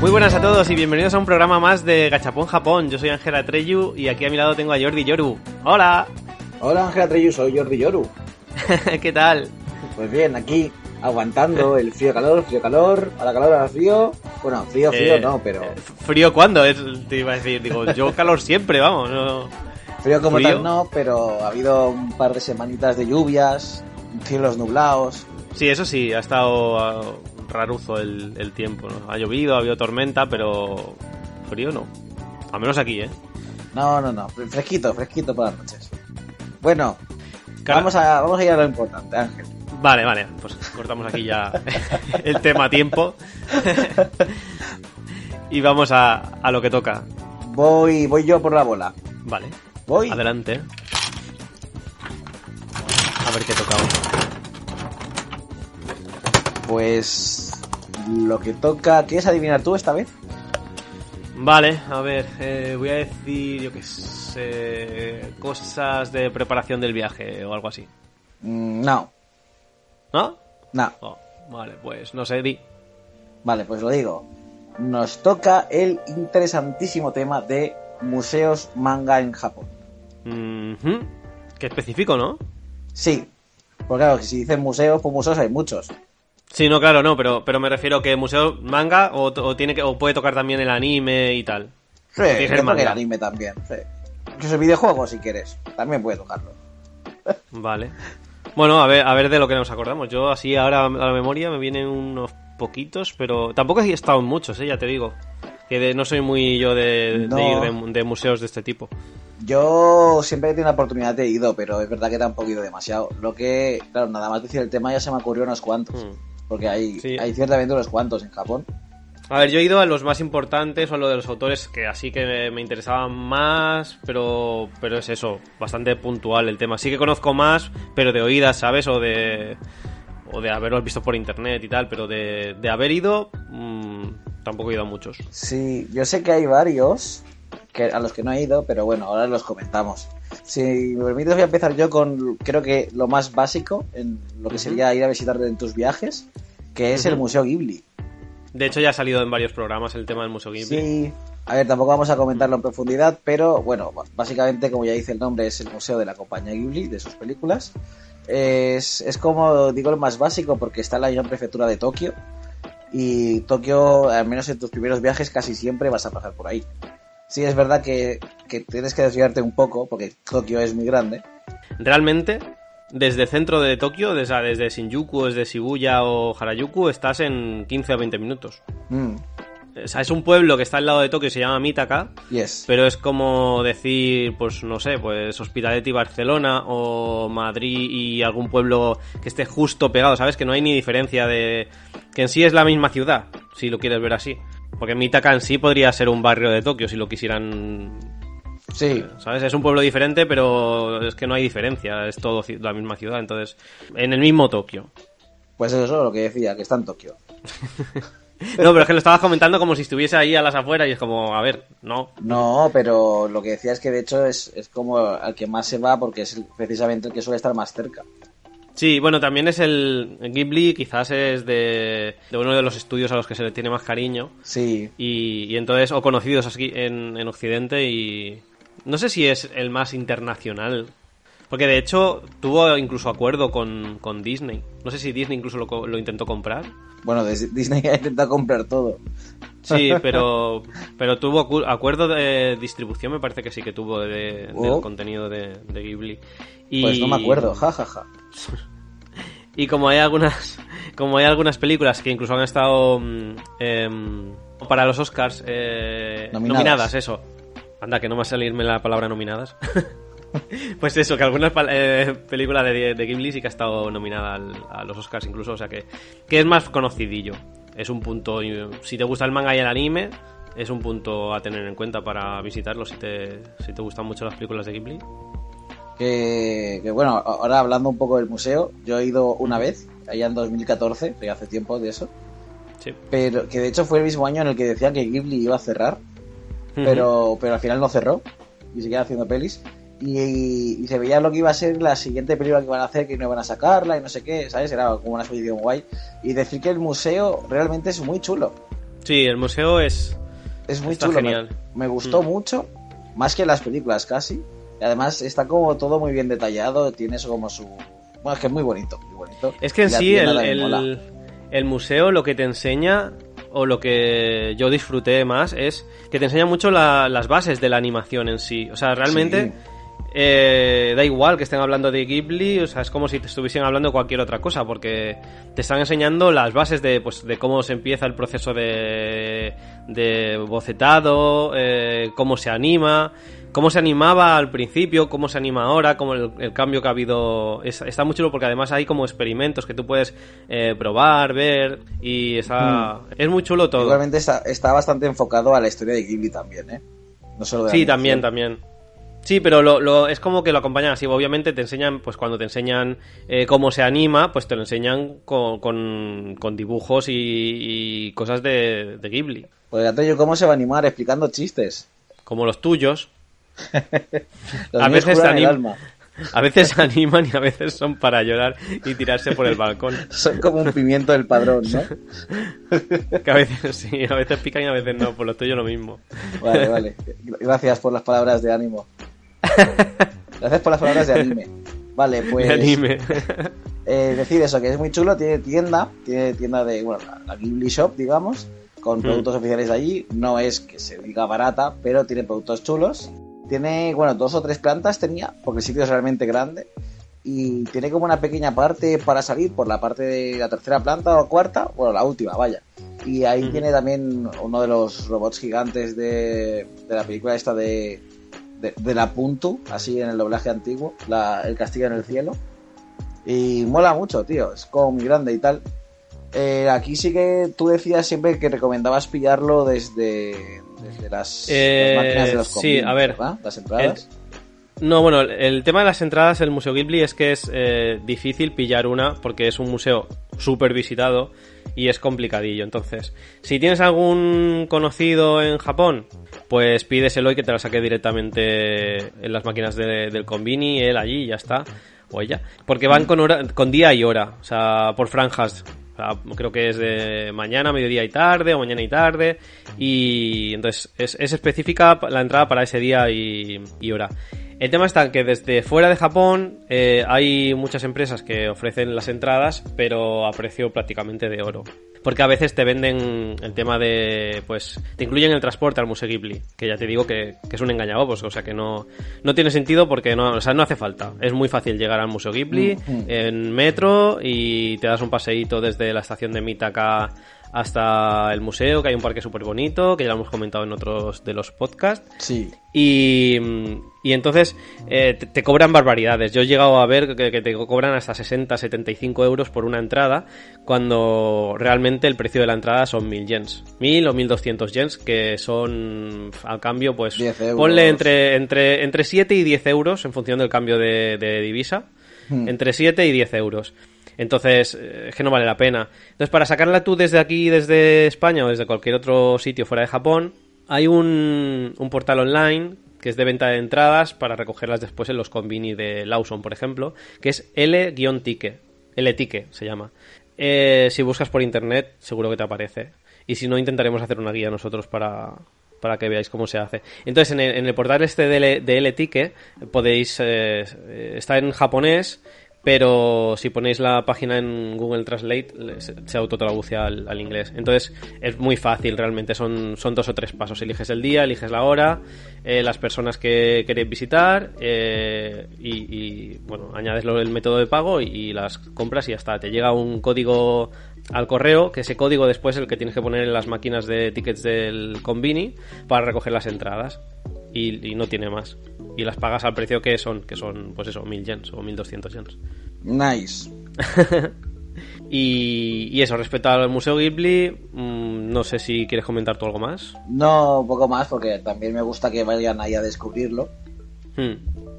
Muy buenas a todos y bienvenidos a un programa más de Gachapón Japón. Yo soy Ángela Treyu y aquí a mi lado tengo a Jordi Yoru. ¡Hola! Hola Ángela Treyu, soy Jordi Yoru. ¿Qué tal? Pues bien, aquí aguantando el frío calor, frío calor, a la calor a frío. Bueno, frío, frío Eh, no, pero eh, ¿Frío cuándo? Es, te iba a decir, digo, yo calor siempre, vamos. no- frío como frío. tal no, pero ha habido un par de semanitas de lluvias, cielos nublados. Sí, eso sí, ha estado raruzo el, el tiempo. ¿no? Ha llovido, ha habido tormenta, pero frío no. Al menos aquí, ¿eh? No, no, no, fresquito, fresquito para las noches. Bueno, vamos a, vamos a ir a lo importante, Ángel. Vale, vale, pues cortamos aquí ya el tema tiempo. y vamos a, a lo que toca. Voy, voy yo por la bola. Vale, Voy. adelante. A ver qué toca hoy. Pues lo que toca, ¿quieres adivinar tú esta vez? Vale, a ver, eh, voy a decir, yo qué sé, cosas de preparación del viaje o algo así. Mm, no, ¿No? no. Oh, vale, pues no sé, di. Vale, pues lo digo. Nos toca el interesantísimo tema de museos manga en Japón. Mhm. Qué específico, ¿no? Sí, porque claro, si dicen museos, pues museos hay muchos. Sí, no, claro, no, pero, pero me refiero que museo manga o, o tiene que, o puede tocar también el anime y tal. Sí, toque manga. el anime también. Sí. Incluso videojuegos, si quieres. También puede tocarlo. Vale. Bueno, a ver, a ver de lo que nos acordamos. Yo así ahora a la memoria me vienen unos poquitos, pero tampoco he estado en muchos, ¿eh? ya te digo. Que de- no soy muy yo de, de ir de, de museos de este tipo. Yo siempre que tengo la oportunidad he ido, pero es verdad que tampoco he ido demasiado. Lo que, claro, nada más decir el tema ya se me ocurrió unos cuantos. Mm. Porque hay, Sí. hay ciertamente unos cuantos en Japón. A ver, yo he ido a los más importantes o a los de los autores que así que me, me interesaban más, pero, pero es eso, bastante puntual el tema. Sí que conozco más, pero de oídas, ¿sabes? O de, o de haberlos visto por internet y tal, pero de, de haber ido, mm, tampoco he ido a muchos. Sí, yo sé que hay varios que, a los que no he ido, pero bueno, ahora los comentamos. Si me permites, voy a empezar yo con, creo que lo más básico en lo que sería ir a visitar en tus viajes, que es el. Museo Ghibli. De hecho, ya ha salido en varios programas el tema del Museo Ghibli. Sí, a ver, tampoco vamos a comentarlo en profundidad, pero bueno, básicamente, como ya dice el nombre, es el museo de la compañía Ghibli, de sus películas. Es, es como digo el más básico porque está en la misma prefectura de Tokio. Y Tokio, al menos en tus primeros viajes, casi siempre vas a pasar por ahí. Sí, es verdad que, que tienes que desviarte un poco porque Tokio es muy grande. Realmente, desde el centro de Tokio, desde, desde Shinjuku, desde Shibuya o Harajuku, estás en 15 o 20 minutos. Mm, O sea, es un pueblo que está al lado de Tokio, se llama Mitaka, yes. pero es como decir, pues no sé, pues Hospitalet y Barcelona o Madrid y algún pueblo que esté justo pegado, ¿sabes? Que no hay ni diferencia de... que en sí es la misma ciudad, si lo quieres ver así. Porque Mitaka en sí podría ser un barrio de Tokio si lo quisieran Sí, ¿Sabes? Es un pueblo diferente, pero es que no hay diferencia, es todo la misma ciudad, entonces, en el mismo Tokio. pues eso es lo que decía, que está en Tokio. No, pero es que lo estabas comentando como si estuviese ahí a las afueras y es como, a ver, no. No, pero lo que decía es que de hecho es, es como al que más se va porque es precisamente el que suele estar más cerca. Sí, bueno, también es el Ghibli, quizás es de, de uno de los estudios a los que se le tiene más cariño Sí, y, y entonces, o conocidos aquí en, en Occidente y no sé si es el más internacional. Porque de hecho tuvo incluso acuerdo con, con Disney. No sé si Disney incluso lo, lo intentó comprar. bueno, Disney ha intentado comprar todo. Sí, pero, pero tuvo acu- acuerdo de distribución, me parece que sí que tuvo de, del Oh. contenido de, de Ghibli. Y, Pues no me acuerdo, jajaja. Y como hay algunas, como hay algunas películas que incluso han estado em, para los Oscars eh, Nominadas. nominadas. eso. Anda, que no me va a salirme la palabra nominadas. pues eso, que algunas eh, películas de, de, Ghibli sí que ha estado nominada a los Oscars incluso, o sea que, que es más conocidillo. Es un punto, si te gusta el manga y el anime, es un punto a tener en cuenta para visitarlo si te, si te gustan mucho las películas de Ghibli. Que, que, bueno, ahora hablando un poco del museo, yo he ido una vez, allá en 2014, que hace tiempo de eso. Sí. Pero que de hecho fue el mismo año en el que decían que Ghibli iba a cerrar, pero, pero al final no cerró y seguía haciendo pelis. Y, se veía lo que iba a ser la siguiente película que iban a hacer, que no iban a sacarla y no sé qué, ¿sabes? Era como una exposición guay. Y decir que el museo realmente es muy chulo. Sí, el museo es. Es muy chulo. Genial. Me, gustó mm. mucho, más que las películas casi. Y además está como todo muy bien detallado, tiene eso como su. Bueno, es que es muy bonito, muy bonito. Es que en sí, el, el, el museo lo que te enseña o lo que yo disfruté más es que te enseña mucho las bases de la animación en sí. O sea, realmente eh, da igual que estén hablando de Ghibli, o sea, es como si te estuviesen hablando de cualquier otra cosa, porque te están enseñando las bases de, pues, de cómo se empieza el proceso de, de bocetado, eh, cómo se anima cómo se animaba al principio, cómo se anima ahora, cómo el, cambio que ha habido. está muy chulo porque además hay como experimentos que tú puedes eh, probar, ver y está, mm. es muy chulo todo. Igualmente está, está, bastante enfocado a la historia de Ghibli también, ¿eh? No solo de Sí, también, también. Sí, pero lo, es como que lo acompañan así. Obviamente te enseñan, pues cuando te enseñan eh, cómo se anima, pues te lo enseñan con, con, dibujos y, cosas de, de Ghibli. Pues yo, ¿cómo se va a animar? Explicando chistes. Como los tuyos. a veces animan, a veces animan y a veces son para llorar y tirarse por el balcón. Son como un pimiento del padrón, ¿no? que a veces sí, a veces pican y a veces no, por lo tuyo lo mismo. Vale, vale. Gracias por las palabras de ánimo. Gracias por las palabras de anime. Vale, pues. De anime. Eh, decir eso, que es muy chulo, tiene tienda, tiene tienda de, bueno, la Ghibli Shop, digamos, con mm. productos oficiales de allí. No es que se diga barata, pero tiene productos chulos. Tiene, bueno, dos o tres plantas tenía, porque el sitio es realmente grande. Y tiene como una pequeña parte para salir por la parte de la tercera planta o cuarta, bueno, la última, vaya. Y ahí tiene también uno de los robots gigantes de, de la película esta de, de, la Puntu, así en el doblaje antiguo, la, el castillo en el cielo. Y mola mucho, tío, es como muy grande y tal. Eh, aquí sí que tú decías siempre que recomendabas pillarlo desde, desde las, eh, máquinas de los Sí, a ver. Las entradas. no, bueno, el tema de las entradas del Museo Ghibli es que es eh, difícil pillar una porque es un museo súper visitado y es complicadillo. Entonces, si tienes algún conocido en Japón, pues pídeselo y que te lo saque directamente en las máquinas del Convini, él allí y ya está. O ella. Porque van con, hora, con día y hora, o sea, por franjas creo que es de mañana, mediodía y tarde, o mañana y tarde. Y entonces es, específica la entrada para ese día y, hora. El tema está que desde fuera de Japón eh, hay muchas empresas que ofrecen las entradas, pero a precio prácticamente de oro. Porque a veces te venden el tema de, pues, te incluyen el transporte al Museo Ghibli, que ya te digo que, es un engañabobos, o sea que no, no tiene sentido porque no, o sea, no hace falta. Es muy fácil llegar al Museo Ghibli mm, mm. en metro y te das un paseíto desde la estación de Mitaka hasta el museo, que hay un parque súper bonito, que ya lo hemos comentado en otros de los podcasts. Sí. Y, y entonces eh, te, cobran barbaridades. Yo he llegado a ver que, te cobran hasta 60, 75 euros por una entrada, cuando realmente el precio de la entrada son 1000 yens. 1000 o 1200 yens, que son al cambio, pues ponle entre, entre, entre 7 y 10 euros en función del cambio de, divisa. Hmm. Entre 7 y 10 euros. Entonces, eh, es que no vale la pena. Entonces, para sacarla tú desde aquí, desde España o desde cualquier otro sitio fuera de Japón, hay un, un portal online que es de venta de entradas para recogerlas después en los convini de Lawson, por ejemplo, que es L-Tique. L-Tique se llama. Eh, si buscas por internet, seguro que te aparece. Y si no, intentaremos hacer una guía nosotros para, para que veáis cómo se hace. Entonces, en el, portal este de L-Tique podéis... Eh, está en japonés pero si ponéis la página en Google Translate se autotraduce al, al, inglés. Entonces es muy fácil realmente, son, son dos o tres pasos. Eliges el día, eliges la hora, eh, las personas que queréis visitar eh, y, bueno, añades el método de pago y, las compras y ya está. Te llega un código al correo, que ese código después es el que tienes que poner en las máquinas de tickets del Convini para recoger las entradas. Y, y no tiene más. Y las pagas al precio que son, que son, pues eso, 1000 yens o 1200 yens. Nice. Y, y eso, respecto al Museo Ghibli, mm, no sé si quieres comentar tú algo más. No, un poco más, porque también me gusta que vayan ahí a descubrirlo. Hmm.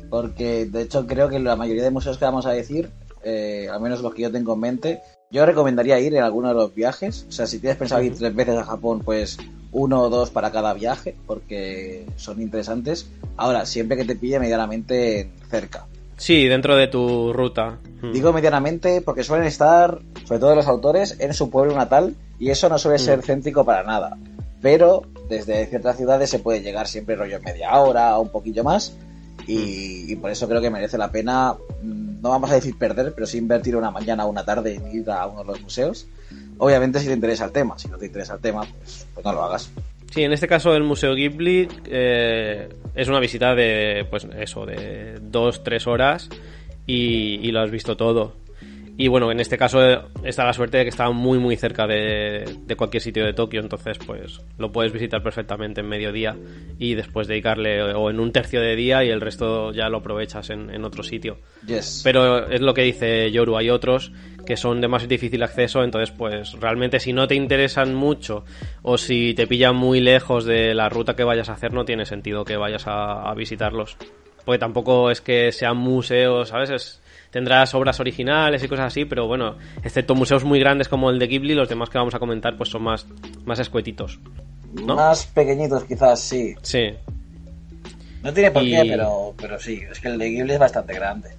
Porque de hecho creo que la mayoría de museos que vamos a decir, eh, al menos los que yo tengo en mente, yo recomendaría ir en alguno de los viajes. O sea, si tienes pensado ir tres veces a Japón, pues uno o dos para cada viaje, porque son interesantes. Ahora, siempre que te pille medianamente cerca. Sí, dentro de tu ruta. Hmm. Digo medianamente porque suelen estar, sobre todo los autores, en su pueblo natal y eso no suele ser Mm. céntrico para nada. Pero desde ciertas ciudades se puede llegar siempre rollo media hora o un poquillo más y, y por eso creo que merece la pena, mm, no vamos a decir perder, pero sí invertir una mañana o una tarde en ir a uno de los museos. Obviamente si te interesa el tema, si no te interesa el tema, pues, pues no lo hagas. Sí, en este caso el Museo Ghibli eh, es una visita de, pues eso, de dos, tres horas y, y lo has visto todo. Y bueno, en este caso eh, está la suerte de que está muy muy cerca de, de cualquier sitio de Tokio, entonces pues lo puedes visitar perfectamente en mediodía y después dedicarle o en un tercio de día y el resto ya lo aprovechas en, en otro sitio. Yes. Pero es lo que dice Yoru, hay otros que son de más difícil acceso, entonces pues realmente si no te interesan mucho o si te pillan muy lejos de la ruta que vayas a hacer no tiene sentido que vayas a, a visitarlos. Porque tampoco es que sean museos, ¿sabes? Es- tendrás obras originales y cosas así, pero bueno, excepto museos muy grandes como el de Ghibli, los demás que vamos a comentar pues son más, más escuetitos. ¿no? Más pequeñitos quizás, sí. Sí. No tiene por Y- qué, pero, pero sí, es que el de Ghibli es bastante grande.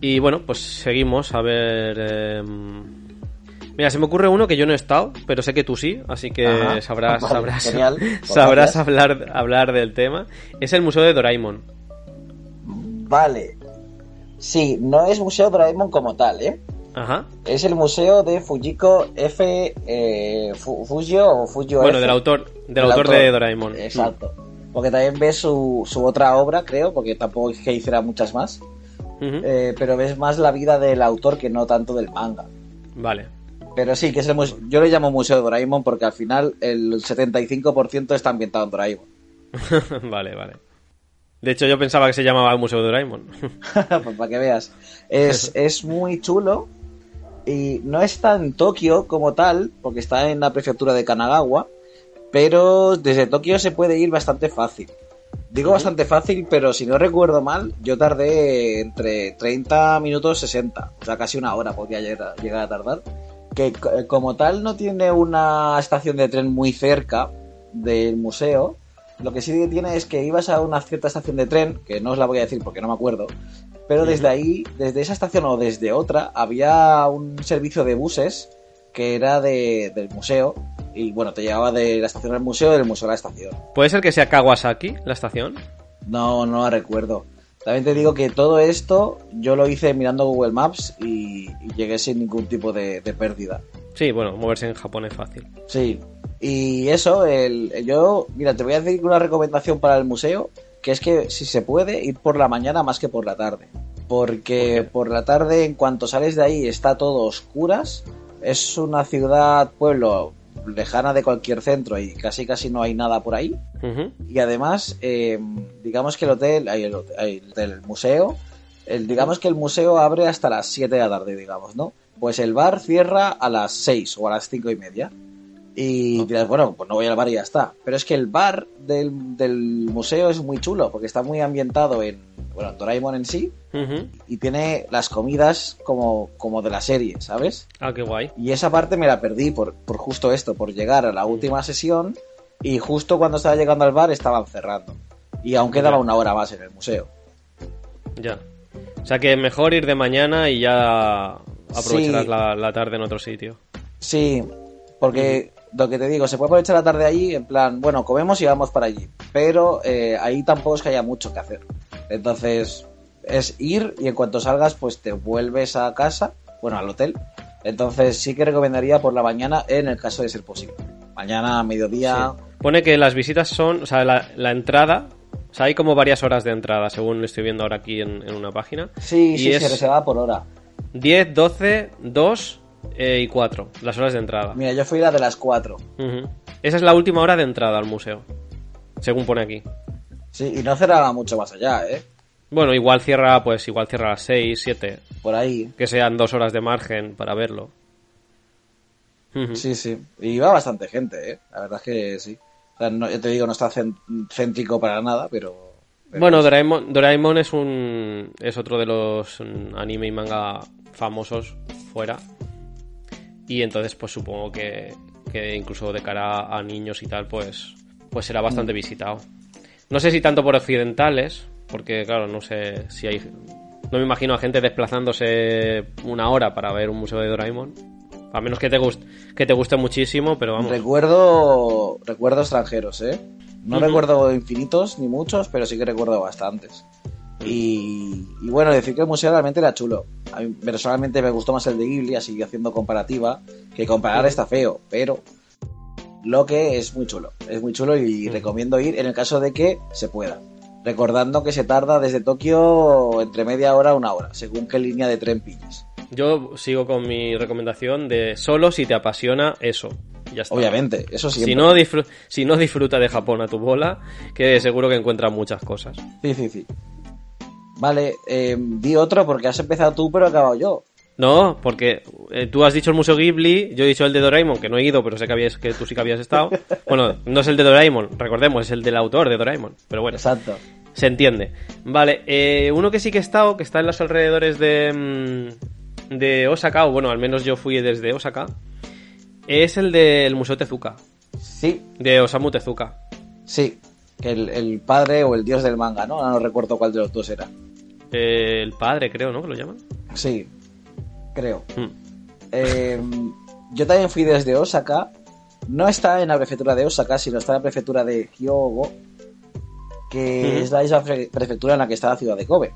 Y bueno, pues seguimos a ver. em, Mira, se me ocurre uno que yo no he estado, pero sé que tú sí, así que Ajá. sabrás, Vale, sabrás, genial. Pues sabrás hablar, hablar del tema. Es el Museo de Doraemon. Vale. Sí, no es Museo Doraemon como tal, ¿eh? Ajá. Es el museo de Fujiko F. Eh, Fu- o Fujio Bueno, F. del autor, del Del autor, autor. de Doraemon. Exacto. Porque también ves su, su otra obra, creo, porque tampoco es que hiciera muchas más. Eh, pero ves más la vida del autor que no tanto del manga. Vale. Pero sí, que es el muse- yo le llamo Museo de Doraemon porque al final el 75% está ambientado en Doraemon. vale, vale. De hecho, yo pensaba que se llamaba el Museo de Doraemon. Pues para que veas. Es, es muy chulo y no está en Tokio como tal, porque está en la prefectura de Kanagawa, pero desde Tokio se puede ir bastante fácil. Digo bastante fácil, pero si no recuerdo mal, yo tardé entre 30 minutos 60, o sea, casi una hora podría llegar llegar a tardar. Que co- como tal no tiene una estación de tren muy cerca del museo, lo que sí tiene es que ibas a una cierta estación de tren, que no os la voy a decir porque no me acuerdo, pero desde ahí, desde esa estación o desde otra, había un servicio de buses que era de, del museo y bueno, te llevaba de la estación al museo y del museo a la estación. ¿Puede ser que sea Kawasaki, la estación? No, no la recuerdo. También te digo que todo esto yo lo hice mirando Google Maps y, y llegué sin ningún tipo de, de pérdida. Sí, bueno, moverse en Japón es fácil. Sí. Y eso, el, yo, mira, te voy a decir una recomendación para el museo, que es que si se puede, ir por la mañana más que por la tarde. Porque por la tarde, en cuanto sales de ahí, está todo oscuras. Es una ciudad, pueblo, lejana de cualquier centro y casi casi no hay nada por ahí. Y además, eh, digamos que el hotel, el, hotel, ay, el hotel, el museo, el, digamos que el museo abre hasta las 7 de la tarde, digamos, ¿no? Pues el bar cierra a las 6 o a las 5 y media. Y dirás, bueno, pues no voy al bar y ya está. Pero es que el bar del, del museo es muy chulo, porque está muy ambientado en, bueno, en Doraemon en sí, y tiene las comidas como, como de la serie, ¿sabes? Ah, qué guay. Y esa parte me la perdí por, por justo esto, por llegar a la última sesión y justo cuando estaba llegando al bar estaban cerrando. Y aún quedaba Ya. una hora más en el museo. Ya. O sea que mejor ir de mañana y ya aprovecharás Sí. la, la tarde en otro sitio. Sí, porque lo que te digo, se puede aprovechar la tarde allí en plan, bueno, comemos y vamos para allí. Pero eh, ahí tampoco es que haya mucho que hacer. Entonces, es ir y en cuanto salgas, pues te vuelves a casa, bueno, al hotel. Entonces sí que recomendaría por la mañana en el caso de ser posible. Mañana, mediodía. Sí. Pone que las visitas son, o sea, la, la entrada, o sea, hay como varias horas de entrada, según lo estoy viendo ahora aquí en, en una página. Sí, Y sí, es- se reserva por hora. 10, 12, 2 eh, y 4, las horas de entrada. Mira, yo fui la de las 4. Ujú. Esa es la última hora de entrada al museo, según pone aquí. Sí, y no cerraba mucho más allá, ¿eh? Bueno, igual cierra, pues igual cierra a las 6, 7. Por ahí. Que sean dos horas de margen para verlo. Sí, sí. Y iba bastante gente, ¿eh? La verdad es que sí. O sea, no, yo te digo, no está céntrico para nada, pero... pero Bueno. Doraemon, Doraemon es un es otro de los mm, anime y manga famosos fuera. Y entonces pues supongo que, que incluso de cara a niños y tal pues pues será bastante visitado. No sé si tanto por occidentales, porque claro, no sé si hay no me imagino a gente desplazándose una hora para ver un museo de Doraemon. A menos que te guste que te guste muchísimo, pero vamos. Recuerdo, recuerdo extranjeros, ¿eh? No recuerdo infinitos ni muchos, pero sí que recuerdo bastantes. Y, y bueno, decir que el museo realmente era chulo. A mí personalmente me gustó más el de Ghibli, así haciendo comparativa, que comparar está feo, pero lo que es muy chulo. Es muy chulo y recomiendo ir en el caso de que se pueda. Recordando que se tarda desde Tokio entre media hora a una hora, según qué línea de tren pilles. Yo sigo con mi recomendación de solo si te apasiona eso. Ya está. Obviamente, eso siempre. Si no, disfru- si no disfruta de Japón a tu bola, que seguro que encuentra muchas cosas. Sí, sí, sí. Vale, eh, di otro porque has empezado tú, pero he acabado yo. No, porque eh, tú has dicho el Museo Ghibli, yo he dicho el de Doraemon, que no he ido, pero sé que, habías, que tú sí que habías estado. Bueno, no es el de Doraemon, recordemos, es el del autor de Doraemon. Pero bueno, Exacto. se entiende. Vale, eh, uno que sí que he estado, que está en los alrededores de, mm, de Osaka, o bueno, al menos yo fui desde Osaka, es el del Museo Tezuka, Sí, de Osamu Tezuka. sí. El, el padre o el dios del manga, ¿no? Ahora no recuerdo cuál de los dos era. Eh, el padre, creo, ¿no? Que lo llaman. Sí, creo. Hmm. Eh, yo también fui desde Osaka. No está en la prefectura de Osaka, sino está en la prefectura de Hyogo, que es la misma pre- prefectura en la que está la ciudad de Kobe.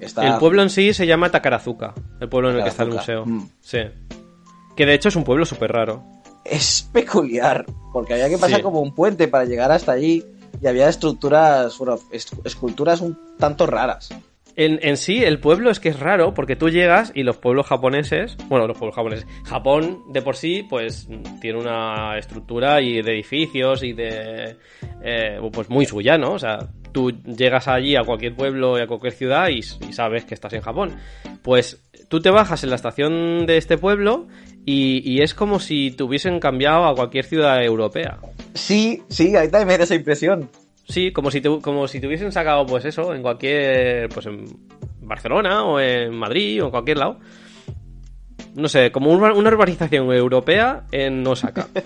Está El pueblo en sí se llama Takarazuka, el pueblo en el que está el museo. mm. Sí. Que de hecho es un pueblo súper raro. es peculiar, porque había que pasar Sí. como un puente para llegar hasta allí y había estructuras, bueno, es- esculturas un tanto raras. En, en sí, el pueblo es que es raro porque tú llegas y los pueblos japoneses, bueno, los pueblos japoneses, Japón de por sí, pues tiene una estructura y de edificios y de, eh, pues muy suya, ¿no? O sea, tú llegas allí a cualquier pueblo y a cualquier ciudad y, y sabes que estás en Japón. Pues tú te bajas en la estación de este pueblo y, y es como si te hubiesen cambiado a cualquier ciudad europea. Sí, sí, ahí también me da esa impresión. Sí, como si te, como si te hubiesen sacado, pues eso, en cualquier. Pues en Barcelona o en Madrid o en cualquier lado. No sé, como una, una urbanización europea en Osaka.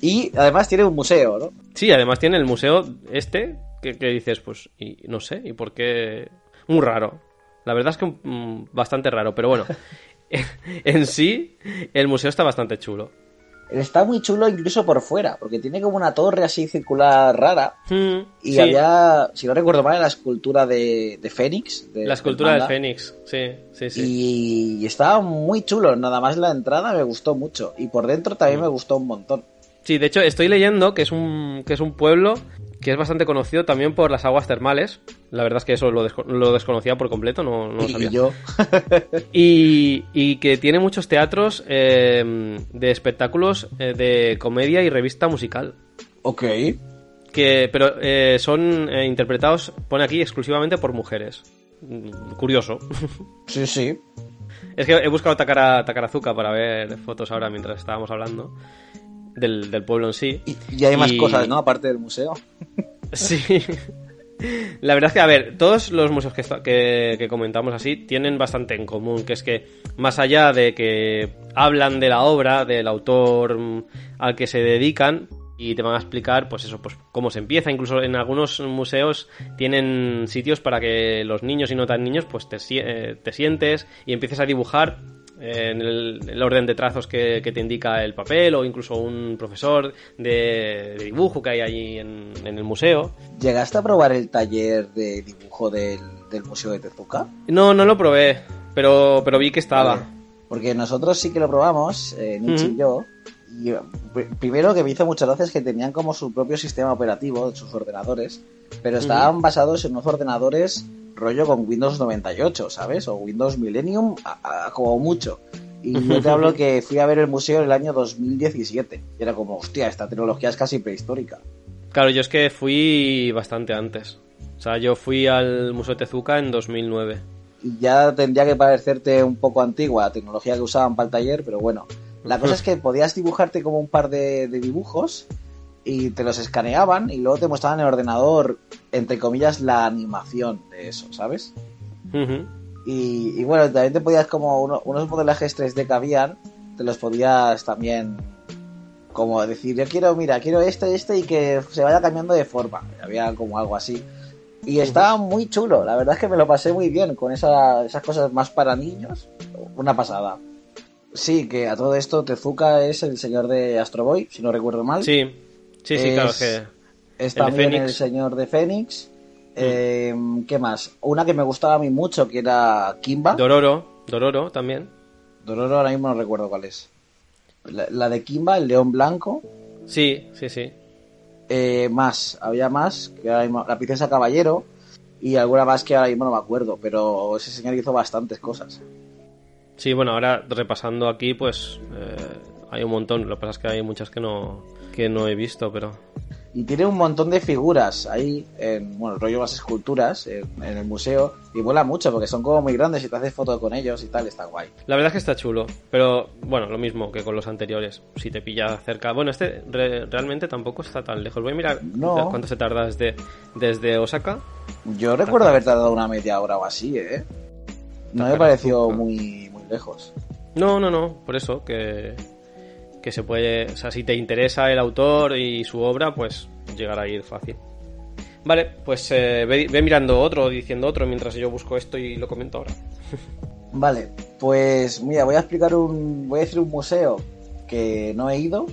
Y además tiene un museo, ¿no? Sí, además tiene el museo este, que, que dices, pues, y no sé, y por qué. Muy raro. La verdad es que mm, bastante raro, pero bueno. en sí, el museo está bastante chulo. Está muy chulo incluso por fuera, porque tiene como una torre así circular rara. Mm, Y sí, había, si no recuerdo mal, la escultura de, de Fénix. de- la escultura manga. Fénix, sí, sí, sí. Y estaba muy chulo, nada más la entrada me gustó mucho. Y por dentro también Mm. me gustó un montón. Sí, de hecho estoy leyendo que es un que es un pueblo que es bastante conocido también por las aguas termales. La verdad es que eso lo, desco- lo desconocía por completo, no, no lo y sabía. yo, Y, y que tiene muchos teatros eh, de espectáculos eh, de comedia y revista musical. ok. Que, pero eh, son eh, interpretados, pone aquí, exclusivamente por mujeres. Mm, Curioso. Sí, sí. es que he buscado Takara, Takarazuka para ver fotos ahora mientras estábamos hablando del, del pueblo en sí. Y, y hay más Y- cosas, ¿no? Aparte del museo. Sí. La verdad es que, a ver, todos los museos que, que, que comentamos así tienen bastante en común, que es que más allá de que hablan de la obra, del autor mm, al que se dedican, y te van a explicar, pues eso, pues cómo se empieza. Incluso en algunos museos tienen sitios para que los niños y no tan niños, pues te, eh, te sientes y empieces a dibujar en el, el orden de trazos que, que te indica el papel o incluso un profesor de, de dibujo que hay allí en, en el museo. ¿Llegaste a probar el taller de dibujo del, del Museo de Tezuka? No, no lo probé, pero, pero vi que estaba. Vale. Porque nosotros sí que lo probamos, eh, Nietzsche y yo. Y eh, pr- primero que me hizo muchas gracias que tenían como su propio sistema operativo sus ordenadores, pero estaban basados en unos ordenadores rollo con Windows 98, ¿sabes? O Windows Millennium, a- a- como mucho. Y yo te hablo que fui a ver el museo en el año 2017. Y era como, hostia, esta tecnología es casi prehistórica. Claro, yo es que fui bastante antes. O sea, yo fui al Museo Tezuka en 2009. Ya tendría que parecerte un poco antigua la tecnología que usaban para el taller, pero bueno. La cosa es que podías dibujarte como un par de, de dibujos y te los escaneaban y luego te mostraban en el ordenador, entre comillas, la animación de eso, ¿sabes? Y, y bueno, también te podías como uno- unos modelajes 3D que habían, te los podías también como decir, yo quiero, mira, quiero este, este y que se vaya cambiando de forma. Había como algo así. Y estaba muy chulo, la verdad es que me lo pasé muy bien con esa- esas cosas más para niños. Una pasada. Sí, que a todo esto Tezuka es el señor de Astro Boy, si no recuerdo mal. Sí, sí, sí, Es- claro, que... Es también el señor de Fénix. Eh, ¿Qué más? Una que me gustaba a mí mucho, que era Kimba. Dororo, Dororo también. Dororo ahora mismo no recuerdo cuál es. La, la de Kimba, el león blanco. Sí, sí, sí. Eh, más, había más, que ahora mismo- la princesa caballero. Y alguna más que ahora mismo no me acuerdo, pero ese señor hizo bastantes cosas. Sí, bueno, ahora repasando aquí, pues eh, hay un montón. Lo que pasa es que hay muchas que no, que no he visto, pero... Y tiene un montón de figuras ahí, en, bueno, rollo las esculturas, en, en el museo. Y vuela mucho porque son como muy grandes y te haces foto con ellos y tal, está guay. La verdad es que está chulo, pero bueno, lo mismo que con los anteriores. Si te pilla cerca. Bueno, este re- realmente tampoco está tan lejos. Voy a mirar No. cuánto se tarda desde, desde Osaka. Yo recuerdo haber tardado una media hora o así, ¿eh? No me pareció muy, muy lejos. No, no, no, por eso que, que se puede. O sea, si te interesa el autor y su obra, pues llegar a ir fácil. Vale, pues eh, ve, ve mirando otro, diciendo otro, mientras yo busco esto y lo comento ahora. Vale, pues mira, voy a explicar un. Voy a decir un museo que no he ido.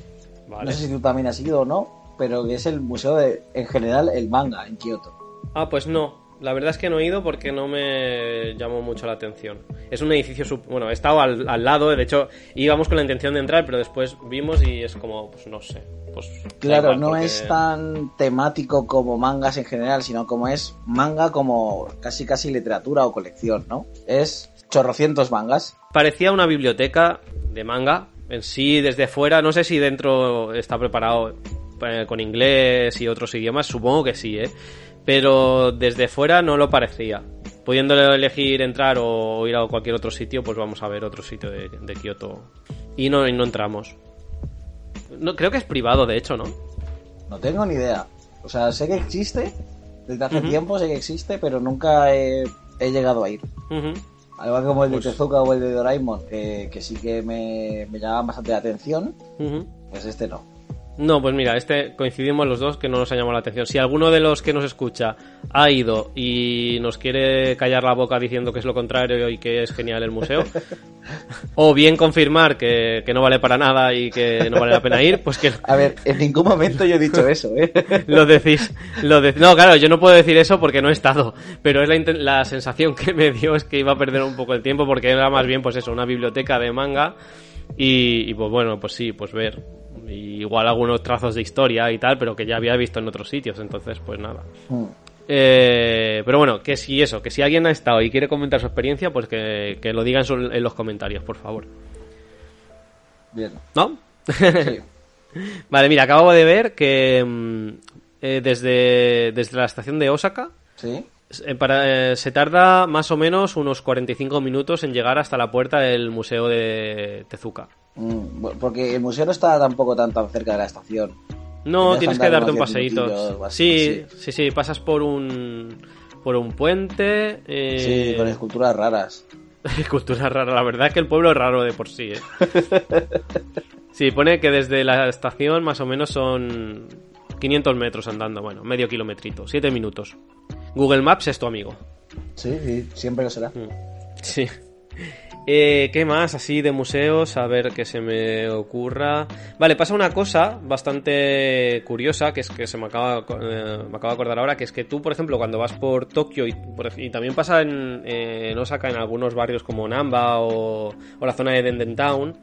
Vale. No sé si tú también has ido o no, pero que es el museo de, en general, el manga en Kioto. Ah, pues no. La verdad es que no he ido porque no me llamó mucho la atención. Es un edificio, sub- bueno, he estado al, al lado, de hecho íbamos con la intención de entrar, pero después vimos y es como, pues no sé. Pues, Claro, no porque- es tan temático como mangas en general, sino como es manga como casi casi literatura o colección, ¿no? Es chorrocientos mangas. Parecía una biblioteca de manga en sí desde fuera. No sé si dentro está preparado eh, con inglés y otros idiomas. Supongo que sí, ¿eh? Pero desde fuera no lo parecía. Pudiendo elegir entrar o ir a cualquier otro sitio, pues vamos a ver otro sitio de, de Kioto. Y no, y no entramos. No, creo que es privado, de hecho, ¿no? No tengo ni idea. O sea, sé que existe, desde hace tiempo sé que existe, pero nunca he, he llegado a ir. Ujú. Al igual como el de Pues- Tezuka o el de Doraemon, que, que sí que me, me llamaban bastante la atención, pues este no. No, pues mira, este coincidimos los dos que no nos ha llamado la atención. Si alguno de los que nos escucha ha ido y nos quiere callar la boca diciendo que es lo contrario y que es genial el museo, o bien confirmar que, que no vale para nada y que no vale la pena ir, pues que A ver, en ningún momento yo he dicho eso, ¿eh? lo decís. Lo de- No, claro, yo no puedo decir eso porque no he estado, pero es la, la sensación que me dio es que iba a perder un poco el tiempo porque era más bien, pues eso, una biblioteca de manga y, y, pues bueno, pues sí, pues ver. Y igual algunos trazos de historia y tal, pero que ya había visto en otros sitios, entonces pues nada. Mm. Eh, pero bueno, que si eso, que si alguien ha estado y quiere comentar su experiencia, pues que, que lo digan en, en los comentarios, por favor. Bien. ¿No? Sí. Vale, mira, acabo de ver que mm, eh, desde, desde la estación de Osaka Sí. eh, para, eh, se tarda más o menos unos 45 minutos en llegar hasta la puerta del museo de Tezuka. Mm, porque el museo no está tampoco tan, tan cerca de la estación. No, tienes que dar darte un paseíto. así, Sí, sí, sí, pasas por un por un puente. Eh... Sí, con esculturas raras. Cultura rara, la verdad es que el pueblo es raro de por sí, ¿eh? Sí, pone que desde la estación más o menos son 500 metros andando, bueno, medio kilometrito, 7 minutos. Google Maps es tu amigo. Sí, sí, siempre lo será. Sí. Eh, ¿Qué más así de museos? A ver qué se me ocurra. Vale, pasa una cosa bastante curiosa, que es que se me acaba, eh, me acabo de acordar ahora, que es que tú, por ejemplo, cuando vas por Tokio y, también pasa en, en Osaka, en algunos barrios como Namba o, o la zona de Denden Town,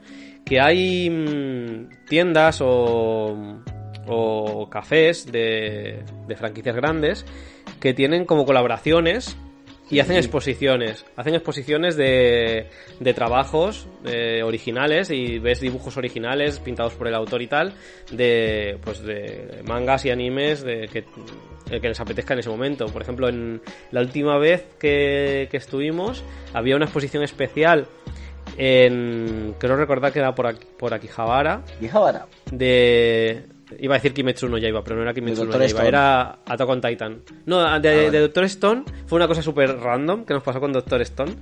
que hay mm, tiendas o, o cafés de, de franquicias grandes que tienen como colaboraciones y hacen exposiciones. Hacen exposiciones de, de trabajos eh, originales y ves dibujos originales pintados por el autor y tal de pues de mangas y animes de que, eh, que les apetezca en ese momento. Por ejemplo, en la última vez que, que estuvimos había una exposición especial en creo recordar que era por aquí, por Akihabara Akihabara. de Iba a decir Kimetsu no Yaiba, pero no era Kimetsu no. Yaiba, Stone. era Attack on Titan. No, de, Ah, vale. de Doctor Stone fue una cosa súper random que nos pasó con Doctor Stone.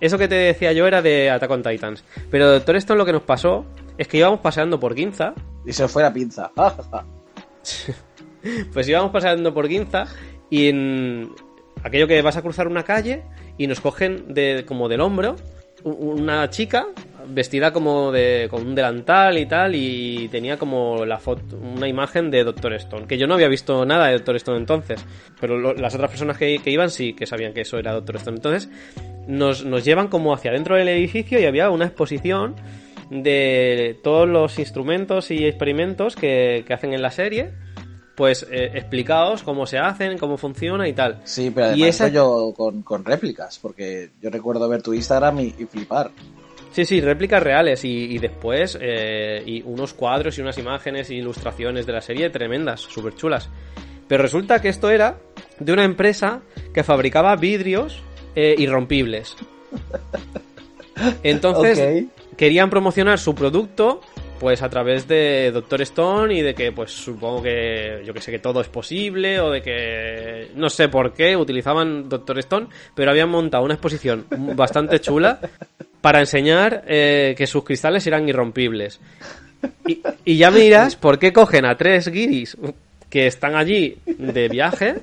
Eso que te decía yo era de Attack on Titans. Pero Doctor Stone lo que nos pasó es que íbamos paseando por Ginza. Y se fue la pinza. Pues íbamos paseando por Ginza y en aquello que vas a cruzar una calle y nos cogen de, como del hombro una chica vestida como de con un delantal y tal y tenía como la foto una imagen de Doctor Stone que yo no había visto nada de Doctor Stone entonces pero lo- las otras personas que, que iban sí que sabían que eso era Doctor Stone entonces nos, nos llevan como hacia dentro del edificio y había una exposición de todos los instrumentos y experimentos que, que hacen en la serie pues eh, explicados cómo se hacen, cómo funciona y tal. Sí, pero Y además esa- yo con, con réplicas, porque yo recuerdo ver tu Instagram y, y flipar. Sí, sí, réplicas reales y, y después eh, y unos cuadros y unas imágenes e ilustraciones de la serie tremendas, súper chulas. Pero resulta que esto era de una empresa que fabricaba vidrios eh, irrompibles. Entonces querían promocionar su producto pues a través de Doctor Stone y de que pues supongo que yo que sé que todo es posible o de que no sé por qué utilizaban Doctor Stone pero habían montado una exposición bastante chula para enseñar eh, que sus cristales eran irrompibles y, y ya me dirás por qué cogen a tres guiris que están allí de viaje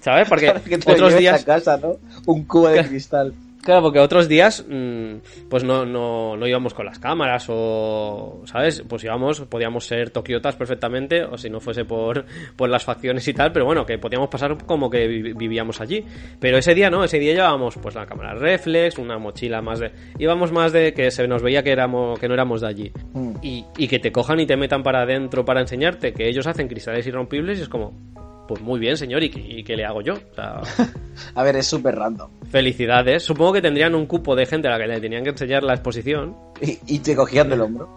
¿sabes? porque Que te lo otros días a casa, ¿no? Un cubo de cristal. Claro, porque otros días, mm, pues no, no, no íbamos con las cámaras o, ¿sabes? Pues íbamos, podíamos ser tokiotas perfectamente, o si no fuese por, por las facciones y tal, pero bueno, que podíamos pasar como que vi- vivíamos allí. Pero ese día no, ese día llevábamos pues la cámara reflex, una mochila más de... Íbamos más de que se nos veía que, éramos, que no éramos de allí. Mm. Y, y que te cojan y te metan para adentro para enseñarte que ellos hacen cristales irrompibles y es como... Pues muy bien, señor, ¿y qué, y qué le hago yo? O sea, A ver, es súper random. Felicidades. Supongo que tendrían un cupo de gente a la que le tenían que enseñar la exposición. Y, y te cogían del hombro.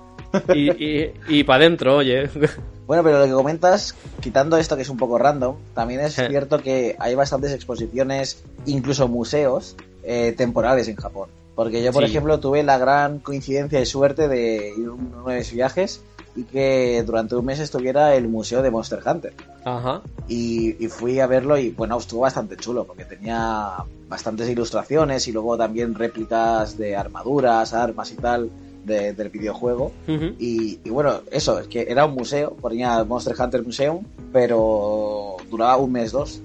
Y, y, y para adentro, oye. Bueno, pero lo que comentas, quitando esto que es un poco random, también es Eh. cierto que hay bastantes exposiciones, incluso museos, eh, temporales en Japón. Porque yo, por Sí. ejemplo, tuve la gran coincidencia y suerte de ir a uno de mis viajes y que durante un mes estuviera el museo de Monster Hunter. Ajá. Y, y fui a verlo y bueno, estuvo bastante chulo porque tenía bastantes ilustraciones y luego también réplicas de armaduras, armas y tal de- del videojuego. Y bueno, eso, es que era un museo, ponía Monster Hunter Museum, pero duraba un mes, dos.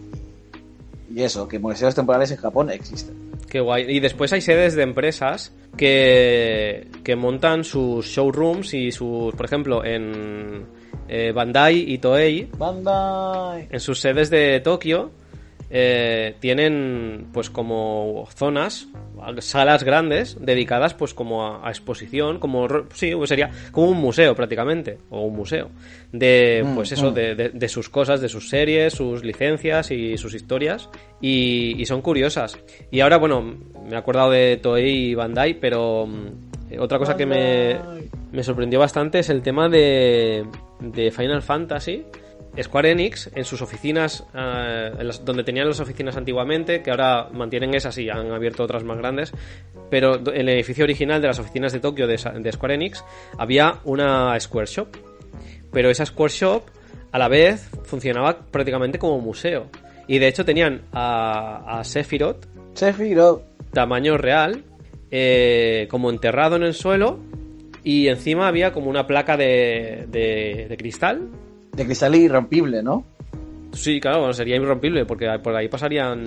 Y eso, que museos temporales en Japón existen. Qué guay. Y después hay sedes de empresas que, que montan sus showrooms y sus, por ejemplo, en eh, Bandai y Toei, Bandai. en sus sedes de Tokio, eh, tienen pues como zonas, salas grandes dedicadas pues como a, a exposición, como sí, pues sería como un museo prácticamente, o un museo de Mm, pues eso, mm. de, de- de sus cosas, de sus series, sus licencias y sus historias y, y son curiosas. Y ahora bueno, me he acordado de Toei y Bandai, pero mm, eh, otra cosa que me, me sorprendió bastante es el tema de, de Final Fantasy. Square Enix, en sus oficinas, eh, en las- donde tenían las oficinas antiguamente, que ahora mantienen esas y han abierto otras más grandes, pero en el edificio original de las oficinas de Tokio de, Square Enix había una Square Shop. Pero esa Square Shop, a la vez, funcionaba prácticamente como museo. Y de hecho tenían a, a Sephiroth, Sephiroth. tamaño real, eh, como enterrado en el suelo, y encima había como una placa de, de, de cristal. De cristal irrompible, ¿no? Sí, claro, bueno, sería irrompible, porque por ahí pasarían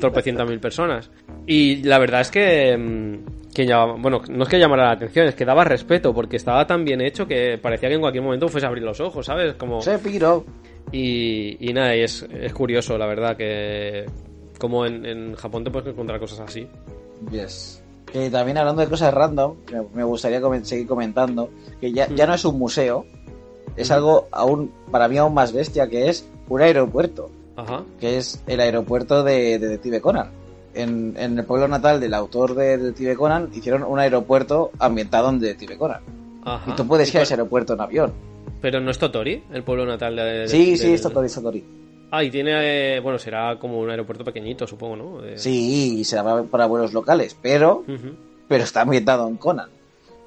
tropecientas mil personas. Y la verdad es que, mm, que bueno, no es que llamara la atención, es que daba respeto, porque estaba tan bien hecho que parecía que en cualquier momento fuese a abrir los ojos, ¿sabes? Como... Sephiroth. Y, y nada, y es, es curioso, la verdad, que como en, en Japón te puedes encontrar cosas así. Yes. Que también hablando de cosas random, me, gustaría seguir comentando que ya, Mm. ya no es un museo, es algo aún, para mí aún más bestia, que es un aeropuerto, Ajá. que es el aeropuerto de, de Detective Conan. en, en el pueblo natal del autor de Detective Conan hicieron un aeropuerto ambientado en Detective Conan. Ajá. Y tú puedes ir a ¿Y ese aeropuerto en avión. Pero no es Totori, el pueblo natal de. de- Sí, sí, es Totori, es Totori. Ah, y tiene. eh, bueno, será como un aeropuerto pequeñito, supongo, ¿no? Eh, Sí, y se va para vuelos locales, pero, pero está ambientado en Conan.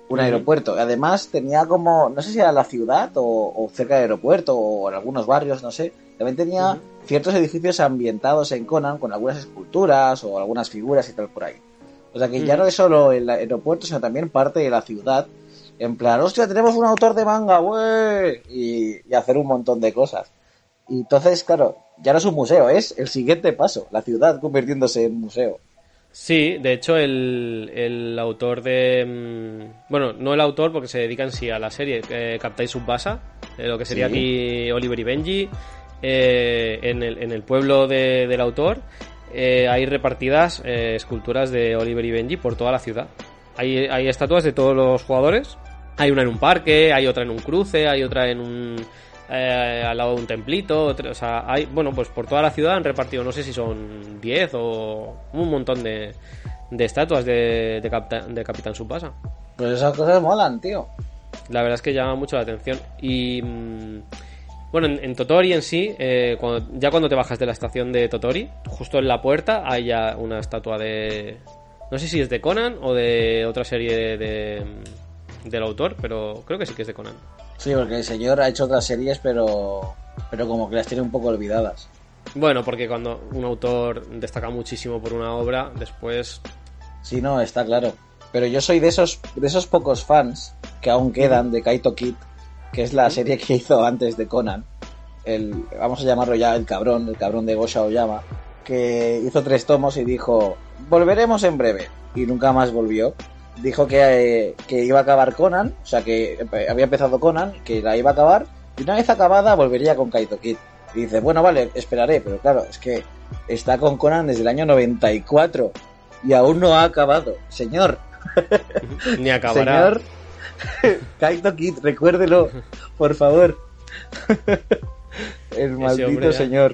Un aeropuerto. Además tenía como, no sé si era la ciudad o, o cerca del aeropuerto o en algunos barrios, no sé. También tenía ciertos edificios ambientados en Conan con algunas esculturas o algunas figuras y tal por ahí. O sea que ya no es solo el aeropuerto, sino también parte de la ciudad. En plan, hostia, tenemos un autor de manga, güey. Y, y hacer un montón de cosas. Y entonces, claro, ya no es un museo, es el siguiente paso, la ciudad convirtiéndose en museo. Sí, de hecho, el, el autor de. mm, Bueno, no el autor porque se dedica en sí a la serie, eh, Captain Subasa, eh, lo que sería Sí. aquí Oliver y Benji. eh, en, el, en el pueblo de- del autor eh, hay repartidas eh, esculturas de Oliver y Benji por toda la ciudad. Hay, hay estatuas de todos los jugadores. Hay una en un parque, hay otra en un cruce, hay otra en un. Eh, al lado de un templito, o sea, hay, bueno, pues por toda la ciudad han repartido, no sé si son 10 o un montón de, de estatuas de, de, Capta- de Capitán Subasa. Pues esas cosas molan, tío. La verdad es que llama mucho la atención. Y mm, bueno, en, en Totori en sí, eh, cuando- ya cuando te bajas de la estación de Totori, justo en la puerta hay ya una estatua de. No sé si es de Conan o de otra serie de, de- del autor, pero creo que sí que es de Conan. Sí, porque el señor ha hecho otras series, pero, pero como que las tiene un poco olvidadas. Bueno, porque cuando un autor destaca muchísimo por una obra, después. Sí, no, está claro. Pero yo soy de esos, de esos pocos fans que aún quedan de Kaito Kid, que es la serie que hizo antes de Conan. El, vamos a llamarlo ya el cabrón, el cabrón de Gosha Oyama, que hizo tres tomos y dijo, volveremos en breve. Y nunca más volvió. Dijo que, eh, que iba a acabar Conan, o sea que eh, había empezado Conan, que la iba a acabar, y una vez acabada volvería con Kaito Kid. Y dice, bueno, vale, esperaré, pero claro, es que está con Conan desde el año 94 y aún no ha acabado. Señor, Ni acabará. señor, Kaito Kid, recuérdelo, por favor. El maldito ya.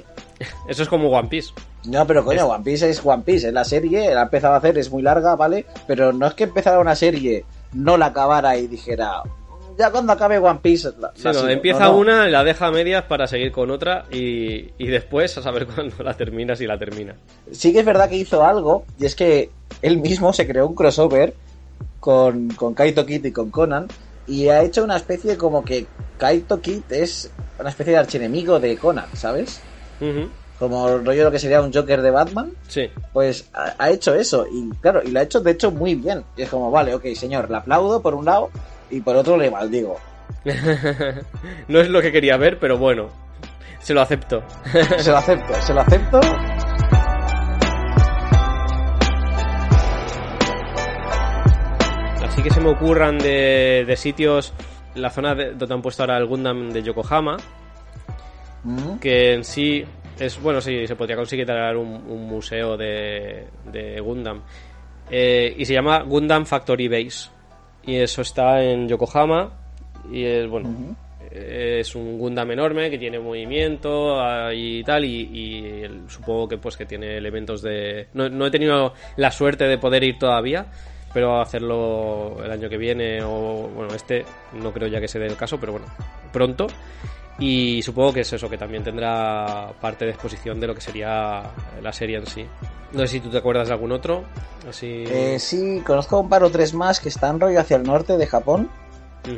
Eso es como One Piece. No, pero coño, One Piece es One Piece, es la serie, la ha empezado a hacer, es muy larga, ¿vale? Pero no es que empezara una serie, no la acabara y dijera, ya cuando acabe One Piece... La, Sí, la no, sigo". empieza No, no. una, la deja a medias para seguir con otra y, y después a saber cuándo la termina, si la termina. Sí que es verdad que hizo algo, y es que él mismo se creó un crossover con, con Kaito Kid y con Conan, y ha hecho una especie como que Kaito Kid es una especie de archienemigo de Conan, ¿sabes? Como el rollo lo que sería un Joker de Batman, Sí. pues ha, ha hecho eso, y claro, y lo ha hecho de hecho muy bien. Y es como, vale, ok, señor, le aplaudo por un lado, y por otro le maldigo. no es lo que quería ver, pero bueno, se lo acepto. Se lo acepto, se lo acepto. Así que se me ocurran de, de sitios, la zona de- donde han puesto ahora el Gundam de Yokohama, Mm, que en sí es, bueno, sí, se podría conseguir traer un, un museo de, de Gundam. Eh, y se llama Gundam Factory Base. Y eso está en Yokohama. Y es, bueno, ujú. es un Gundam enorme que tiene movimiento y tal y, supongo que pues que tiene elementos de no, no he tenido la suerte de poder ir todavía pero hacerlo el año que viene o bueno este no creo ya que se dé el caso pero bueno pronto y supongo que es eso que también tendrá parte de exposición de lo que sería la serie en sí no sé si tú te acuerdas de algún otro así Eh, sí, conozco un par o tres más que están rollo hacia el norte de Japón.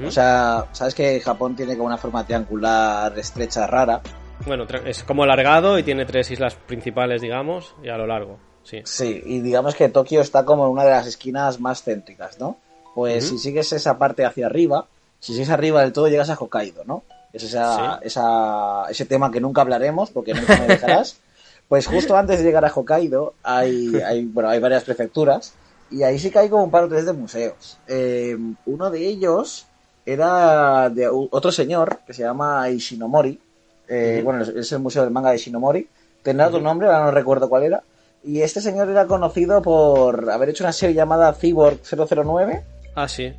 O sea, sabes que Japón tiene como una forma triangular estrecha rara. bueno es como alargado y tiene tres islas principales digamos y a lo largo sí Sí, y digamos que Tokio está como en una de las esquinas más céntricas, ¿no? Pues si sigues esa parte hacia arriba, si sigues arriba del todo llegas a Hokkaido, ¿no? Es esa, Sí. esa, ese tema que nunca hablaremos porque nunca me dejarás. Pues justo antes de llegar a Hokkaido hay, hay, bueno, hay varias prefecturas y ahí sí que hay como un par o tres de museos. Eh, uno de ellos era de otro señor que se llama Ishinomori. Eh. Bueno, es, es el museo del manga de Ishinomori. Tendrá otro nombre, ahora no recuerdo cuál era. Y este señor era conocido por haber hecho una serie llamada Cyborg 009, ah sí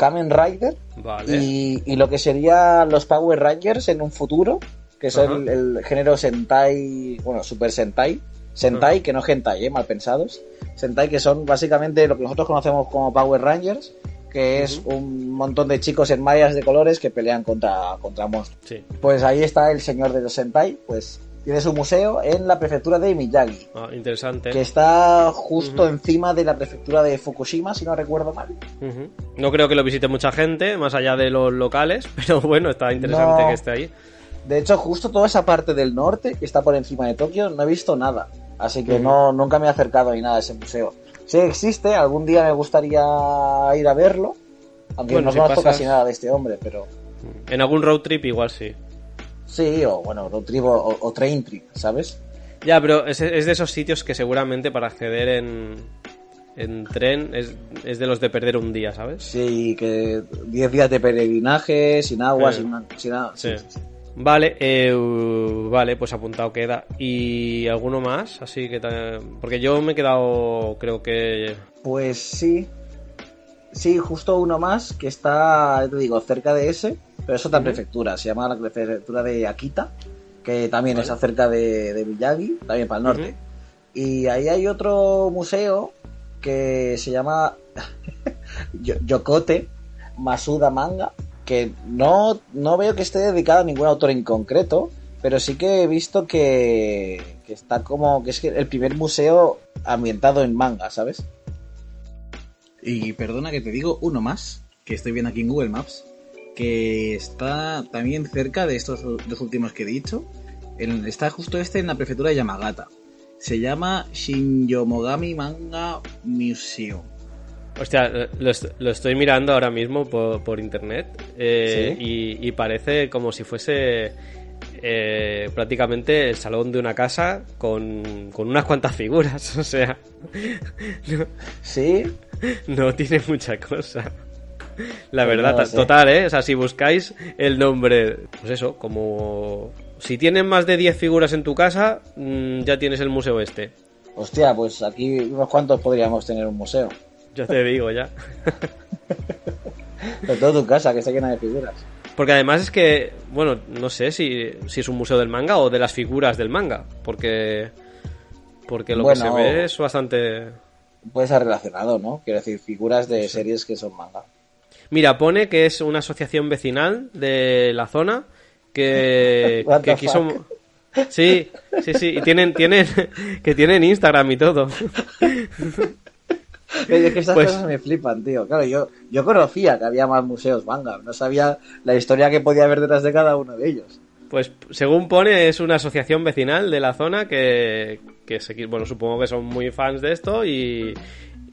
Kamen Rider vale y, y lo que serían los Power Rangers en un futuro, que son el, el género Sentai, bueno, Super Sentai, Sentai, que no hentai, ¿eh? mal pensados. Sentai que son básicamente lo que nosotros conocemos como Power Rangers, que es un montón de chicos en mallas de colores que pelean contra, contra monstruos. Sí. Pues ahí está el señor de los Sentai, pues tiene su museo en la prefectura de Miyagi, Ah, interesante. que está justo encima de la prefectura de Fukushima, si no recuerdo mal. No creo que lo visite mucha gente, más allá de los locales, pero bueno, está interesante No. que esté ahí. De hecho, justo toda esa parte del norte, que está por encima de Tokio, no he visto nada. Así que no, nunca me he acercado ni nada a ese museo. Sí existe, algún día me gustaría ir a verlo. Aunque Bueno, no si conozco pasas- casi nada de este hombre, pero En algún road trip igual sí. Sí, o bueno, road trip o, train trip, ¿sabes? Ya, pero es, es de esos sitios que seguramente para acceder en, en tren es, es de los de perder un día, ¿sabes? Sí, que 10 días de peregrinaje, sin agua, sin, sin nada. Sí. Vale, eh, vale, pues apuntado queda. ¿Y alguno más? Así que... Porque yo me he quedado, creo que... Pues sí. Sí, justo uno más que está, te digo, cerca de ese, pero es otra prefectura, se llama la prefectura de Akita, que también Vale. está cerca de, de Miyagi, también para el norte. Y ahí hay otro museo que se llama Yo- Yokote Masuda Manga, que no, no veo que esté dedicado a ningún autor en concreto, pero sí que he visto que, que está como que es el primer museo ambientado en manga, ¿sabes? Y perdona que te digo uno más, que estoy viendo aquí en Google Maps, que está también cerca de estos dos últimos que he dicho. En- está justo este en la prefectura de Yamagata. Se llama Shinjomogami Manga Museum. Hostia, lo, lo estoy mirando ahora mismo por, por internet eh, ¿Sí? y, y parece como si fuese eh, prácticamente el salón de una casa con, con unas cuantas figuras. O sea, no, ¿Sí? no tiene mucha cosa. La verdad, no sé. total, ¿eh? O sea, si buscáis el nombre, pues eso, como... Si tienes más de 10 figuras en tu casa, mm, ya tienes el museo este. Hostia, pues aquí unos cuantos podríamos tener un museo. Ya te digo, ya. De toda tu casa, que está llena de figuras. Porque además es que, bueno, no sé si, si es un museo del manga o de las figuras del manga. Porque, porque lo Bueno. que se ve es bastante... Puede ser relacionado, ¿no? Quiero decir, figuras de series que son manga. Mira, pone que es una asociación vecinal de la zona que, que quiso... fuck? Sí, sí, sí, y tienen, tienen, que tienen Instagram y todo. Es que estas Pues- cosas me flipan, tío. Claro, yo, yo conocía que había más museos manga. No sabía la historia que podía haber detrás de cada uno de ellos. Pues según pone, es una asociación vecinal de la zona que, que se, bueno, supongo que son muy fans de esto y,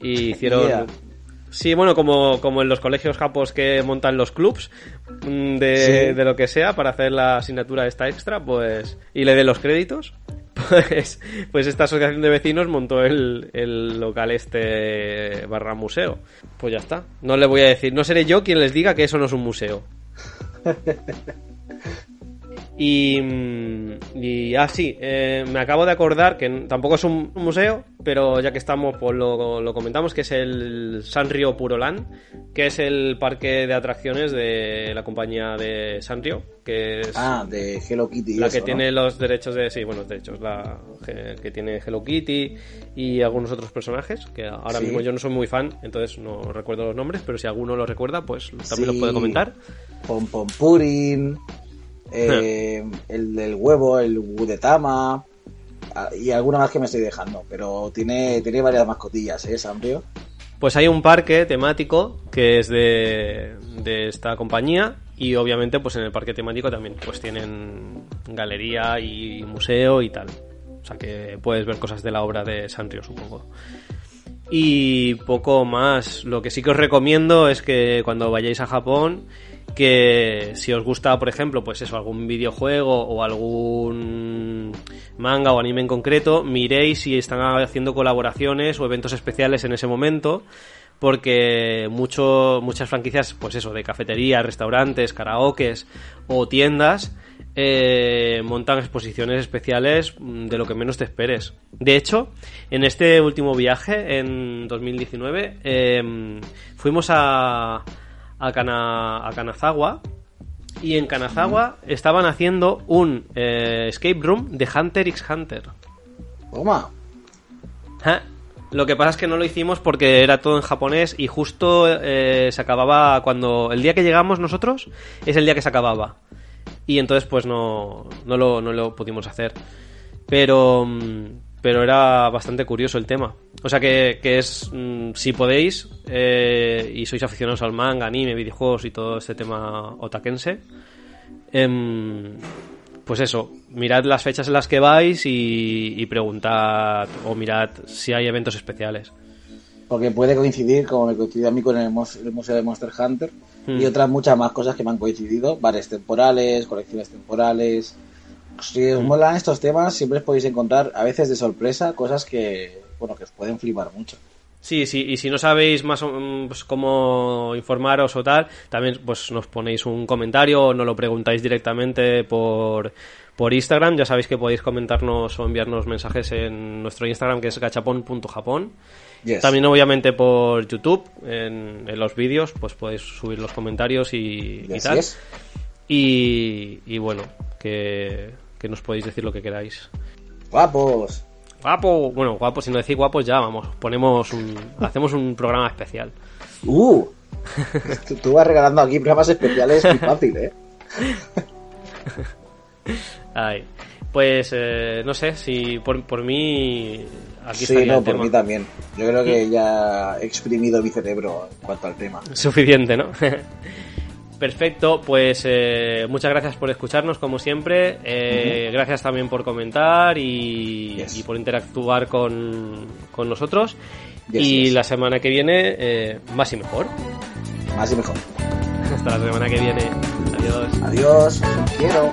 y hicieron... Yeah. Sí, bueno, como, como en los colegios japos que montan los clubs mm, de, Sí. de lo que sea para hacer la asignatura esta extra, pues... Y le den los créditos. Pues, pues esta asociación de vecinos montó el, el local este barra museo. Pues ya está. No le voy a decir, no seré yo quien les diga que eso no es un museo. Y, mm, y ah, sí, eh, me acabo de acordar que tampoco es un museo, pero ya que estamos, pues lo, lo comentamos, que es el Sanrio Purolan, que es el parque de atracciones de la compañía de Sanrio, que es Ah, de Hello Kitty. la eso, que ¿no? tiene los derechos de. Sí, bueno, los derechos, la que tiene Hello Kitty y algunos otros personajes, que ahora Sí. mismo yo no soy muy fan, entonces no recuerdo los nombres, pero si alguno los recuerda, pues también los Sí. puede comentar. Pom Pom Purin, eh, el del huevo, el Gudetama ah, y alguna más que me estoy dejando. Pero tiene, tiene varias mascotillas, ¿eh, Sanrio? Pues hay un parque temático que es de, de esta compañía y obviamente pues en el parque temático también pues tienen galería y museo y tal. O sea que puedes ver cosas de la obra de Sanrio, supongo. Y poco más. Lo que sí que os recomiendo es que cuando vayáis a Japón, que si os gusta, por ejemplo, pues eso, algún videojuego o algún manga o anime en concreto, miréis si están haciendo colaboraciones o eventos especiales en ese momento. Porque mucho, muchas franquicias, pues eso, de cafeterías, restaurantes, karaokes o tiendas, eh, montan exposiciones especiales de lo que menos te esperes. De hecho, en este último viaje, en 2019, eh, fuimos a, a, Kana- a Kanazawa y en Kanazawa estaban haciendo un eh, escape room de Hunter x Hunter. Toma. Ja. Lo que pasa es que no lo hicimos porque era todo en japonés y justo eh, se acababa cuando... El día que llegamos nosotros es el día que se acababa. Y entonces pues no, no, lo, no lo pudimos hacer. Pero, mm, pero era bastante curioso el tema. O sea que, que es, mm, si podéis eh, y sois aficionados al manga, anime, videojuegos y todo este tema otakense, em, pues eso, mirad las fechas en las que vais y, y preguntad o mirad si hay eventos especiales. Porque puede coincidir, como me coincidió a mí con el, Museo de Monster Hunter Hmm. y otras muchas más cosas que me han coincidido, bares temporales, colecciones temporales. Si os molan estos temas, siempre os podéis encontrar, a veces de sorpresa, cosas que, bueno, que os pueden flipar mucho. Sí, sí, y si no sabéis más mm, pues, cómo informaros o tal, también pues nos ponéis un comentario o nos lo preguntáis directamente por, por Instagram. Ya sabéis que podéis comentarnos o enviarnos mensajes en nuestro Instagram que es gachapon.japón. Yes. También obviamente por YouTube, en, en los vídeos, pues podéis subir los comentarios y, tal. yes. Y, y bueno, que, que nos podéis decir lo que queráis. Guapos. Guapo, bueno, guapo, si no decís guapos ya, vamos, ponemos un, hacemos un programa especial. Uh. tú, tú vas regalando aquí programas especiales muy fácil, ¿eh? Ay, pues eh, no sé, si por, por mí aquí sí, no, el por tema. mí también. Yo creo que ya he exprimido mi cerebro en cuanto al tema. Suficiente, ¿no? Perfecto, pues eh, muchas gracias por escucharnos como siempre. Eh, Gracias también por comentar y, Yes. y por interactuar con, con nosotros. Yes, y yes. la semana que viene, eh, más y mejor. Más y mejor. Hasta la semana que viene. Adiós. Adiós, quiero.